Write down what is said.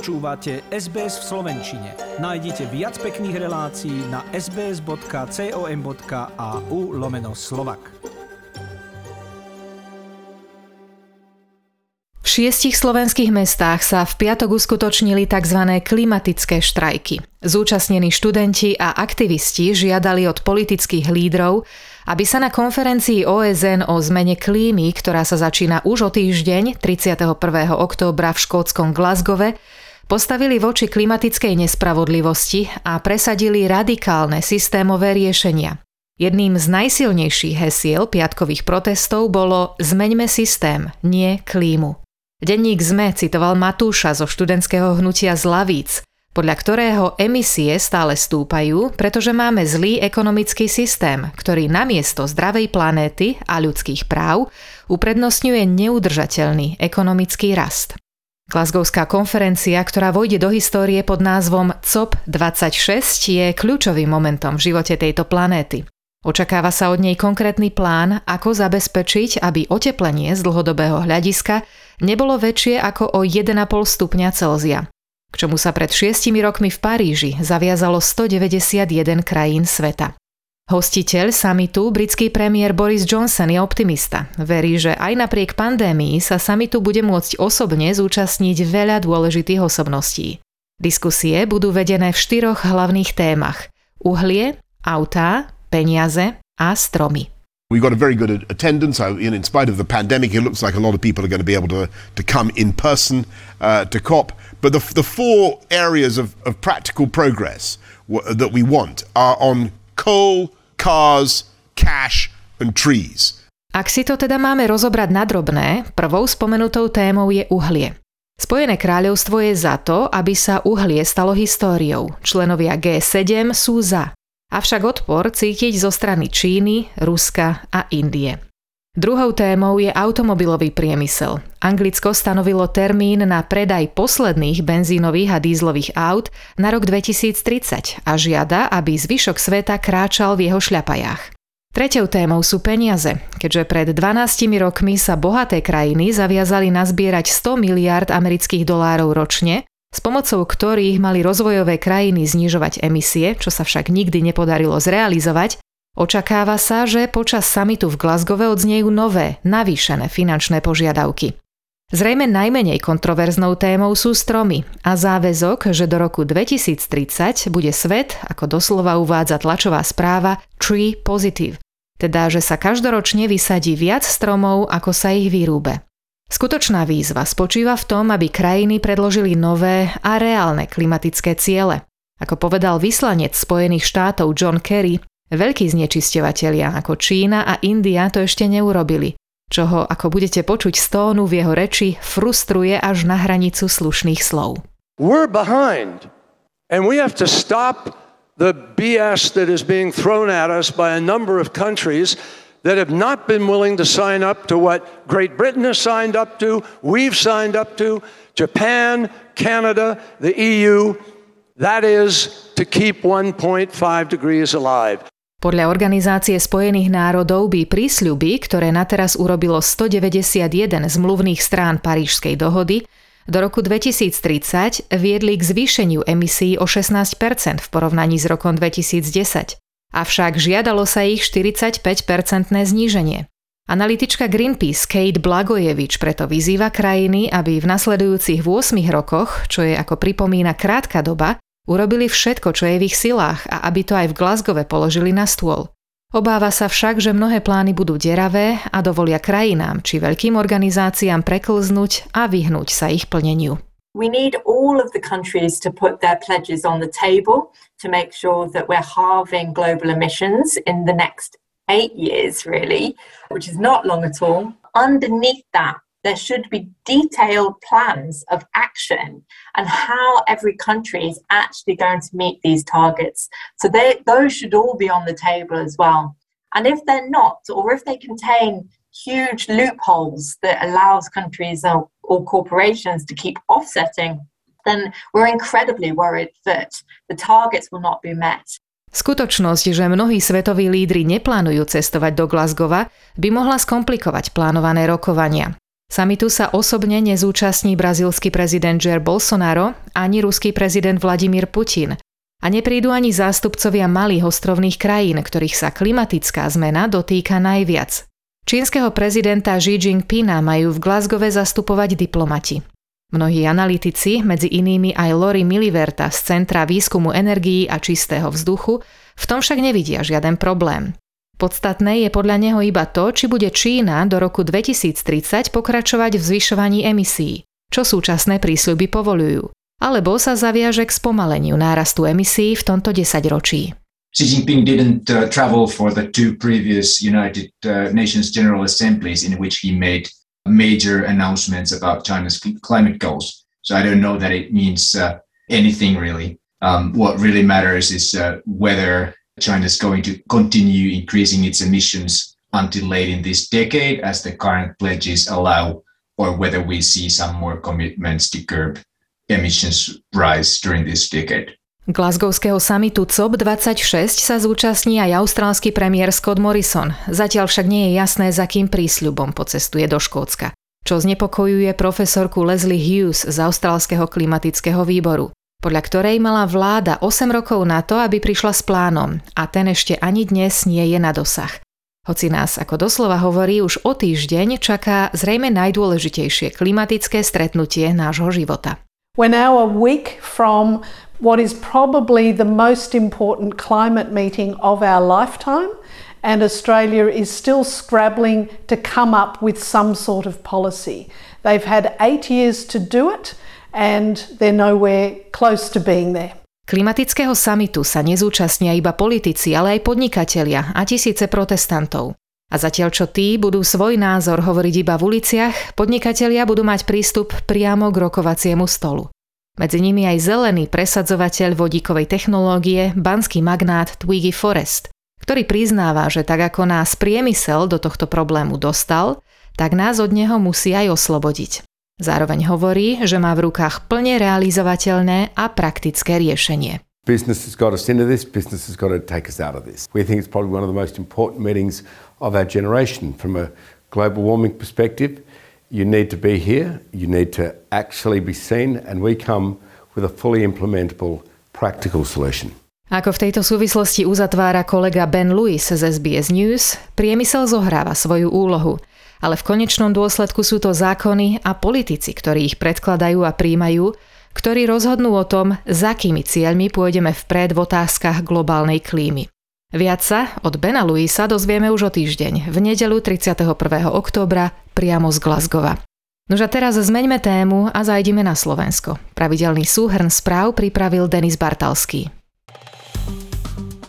Počúvate SBS v Slovenčine. Nájdite viac pekných relácií na sbs.com.au lomeno slovak. V šiestich slovenských mestách sa v piatok uskutočnili tzv. klimatické štrajky. Zúčastnení študenti a aktivisti žiadali od politických lídrov, aby sa na konferencii OSN o zmene klímy, ktorá sa začína už o týždeň 31. októbra v škótskom Glasgowe, postavili voči klimatickej nespravodlivosti a presadili radikálne systémové riešenia. Jedným z najsilnejších hesiel piatkových protestov bolo Zmeňme systém, nie klímu. Denník ZME citoval Matúša zo študentského hnutia Zlavíc, podľa ktorého emisie stále stúpajú, pretože máme zlý ekonomický systém, ktorý namiesto zdravej planéty a ľudských práv uprednostňuje neudržateľný ekonomický rast. Glasgowská konferencia, ktorá vojde do histórie pod názvom COP26, je kľúčovým momentom v živote tejto planéty. Očakáva sa od nej konkrétny plán, ako zabezpečiť, aby oteplenie z dlhodobého hľadiska nebolo väčšie ako o 1,5 stupňa Celzia, k čomu sa pred šiestimi rokmi v Paríži zaviazalo 191 krajín sveta. Hostiteľ samitu, britský premiér Boris Johnson je optimista. Verí, že aj napriek pandémii sa samitu bude môcť osobne zúčastniť veľa dôležitých osobností. Diskusie budú vedené v štyroch hlavných témach. Uhlie, autá, peniaze a stromy. We've got a very good attendance. In, spite of the pandemic, it looks like a lot of people are going to be able to, to come in person uh, to COP. But the, the four areas of, of practical progress that we want are on coal, cars, cash and trees. Ak si to teda máme rozobrať na drobné, prvou spomenutou témou je uhlie. Spojené kráľovstvo je za to, aby sa uhlie stalo históriou. Členovia G7 sú za. Avšak odpor cítiť zo strany Číny, Ruska a Indie. Druhou témou je automobilový priemysel. Anglicko stanovilo termín na predaj posledných benzínových a dízlových aut na rok 2030 a žiada, aby zvyšok sveta kráčal v jeho šľapajách. Tretou témou sú peniaze, keďže pred 12 rokmi sa bohaté krajiny zaviazali nazbierať 100 miliard amerických dolárov ročne, s pomocou ktorých mali rozvojové krajiny znižovať emisie, čo sa však nikdy nepodarilo zrealizovať, Očakáva sa, že počas samitu v Glasgowe odznejú nové, navýšené finančné požiadavky. Zrejme najmenej kontroverznou témou sú stromy a záväzok, že do roku 2030 bude svet, ako doslova uvádza tlačová správa, tree positive, teda že sa každoročne vysadí viac stromov, ako sa ich vyrúbe. Skutočná výzva spočíva v tom, aby krajiny predložili nové a reálne klimatické ciele. Ako povedal vyslanec Spojených štátov John Kerry, Veľkí znečisťovatelia ako Čína a India to ešte neurobili, čo ako budete počuť z tónu v jeho reči, frustruje až na hranicu slušných slov. We're behind and we have to stop the BS that is being thrown at us by a number of countries that have not been willing to sign up to what Great Britain has signed up to, we've signed up to, Japan, Canada, the EU. That is to keep 1.5 degrees alive. Podľa Organizácie spojených národov by prísľuby, ktoré nateraz urobilo 191 zmluvných strán Parížskej dohody, do roku 2030 viedli k zvýšeniu emisí o 16% v porovnaní s rokom 2010. Avšak žiadalo sa ich 45-percentné zníženie. Analytička Greenpeace Kate Blagojevič preto vyzýva krajiny, aby v nasledujúcich 8 rokoch, čo je ako pripomína krátka doba, Urobili všetko, čo je v ich silách a aby to aj v Glasgowe položili na stôl. Obáva sa však, že mnohé plány budú deravé a dovolia krajinám či veľkým organizáciám preklznúť a vyhnúť sa ich plneniu. We need all of the countries to put their pledges on the table to make sure that we're halving global emissions in the next eight years, really, which is not long at all. Underneath that, there should be detailed plans of action and how every country is actually going to meet these targets. So they, those should all be on the table as well. And if they're not, or if they contain huge loopholes that allows countries or, or corporations to keep offsetting, then we're incredibly worried that the targets will not be met. Skutočnosť, že mnohí svetoví lídry neplánujú cestovať do Glasgowa, by mohla skomplikovať plánované rokovania. Samitu sa osobne nezúčastní brazílsky prezident Jair Bolsonaro ani ruský prezident Vladimír Putin a neprídu ani zástupcovia malých ostrovných krajín, ktorých sa klimatická zmena dotýka najviac. Čínskeho prezidenta Xi Jinpinga majú v Glasgowe zastupovať diplomati. Mnohí analytici, medzi inými aj Lori Miliverta z Centra výskumu energií a čistého vzduchu, v tom však nevidia žiaden problém. Podstatné je podľa neho iba to, či bude Čína do roku 2030 pokračovať v zvyšovaní emisí, čo súčasné prísľuby povolujú, alebo sa zaviaže k spomaleniu nárastu emisí v tomto desaťročí. Xi Jinping didn't uh, travel for the two previous United uh, Nations General Assemblies in which he made major announcements about China's climate goals. So I don't know that it means uh, anything really. Um, what really matters is uh, whether China is going to continue increasing its emissions until late in this decade, as the current pledges allow, or whether we see some more commitments to curb emissions rise during this decade. Glasgowského samitu COP26 sa zúčastní aj austrálsky premiér Scott Morrison. Zatiaľ však nie je jasné, za kým prísľubom pocestuje do Škótska. Čo znepokojuje profesorku Leslie Hughes z Austrálskeho klimatického výboru podľa ktorej mala vláda 8 rokov na to, aby prišla s plánom a ten ešte ani dnes nie je na dosah. Hoci nás, ako doslova hovorí, už o týždeň čaká zrejme najdôležitejšie klimatické stretnutie nášho života. We're now a week from what is probably the most important climate meeting of our lifetime, and Australia is still scrabbling to come up with some sort of policy. They've had eight years to do it and they're nowhere close to being there. Klimatického samitu sa nezúčastnia iba politici, ale aj podnikatelia a tisíce protestantov. A zatiaľ čo tí budú svoj názor hovoriť iba v uliciach, podnikatelia budú mať prístup priamo k rokovaciemu stolu. Medzi nimi aj zelený presadzovateľ vodíkovej technológie, banský magnát Twiggy Forest, ktorý priznáva, že tak ako nás priemysel do tohto problému dostal, tak nás od neho musí aj oslobodiť. Zároveň hovorí, že má v rukách plne realizovateľné a praktické riešenie. Business has got us into this, business has got to take us out of this. We think it's probably one of the most important meetings of our generation from a global warming perspective. You need to be here, you need to actually be seen, and we come with a fully implementable practical solution. Ako v tejto súvislosti uzatvára kolega Ben Lewis z SBS News, priemysel zohráva svoju úlohu – ale v konečnom dôsledku sú to zákony a politici, ktorí ich predkladajú a príjmajú, ktorí rozhodnú o tom, za akými cieľmi pôjdeme vpred v otázkach globálnej klímy. Viac sa od Bena Luisa dozvieme už o týždeň, v nedelu 31. októbra, priamo z Glasgowa. Nož a teraz zmeňme tému a zajdime na Slovensko. Pravidelný súhrn správ pripravil Denis Bartalský.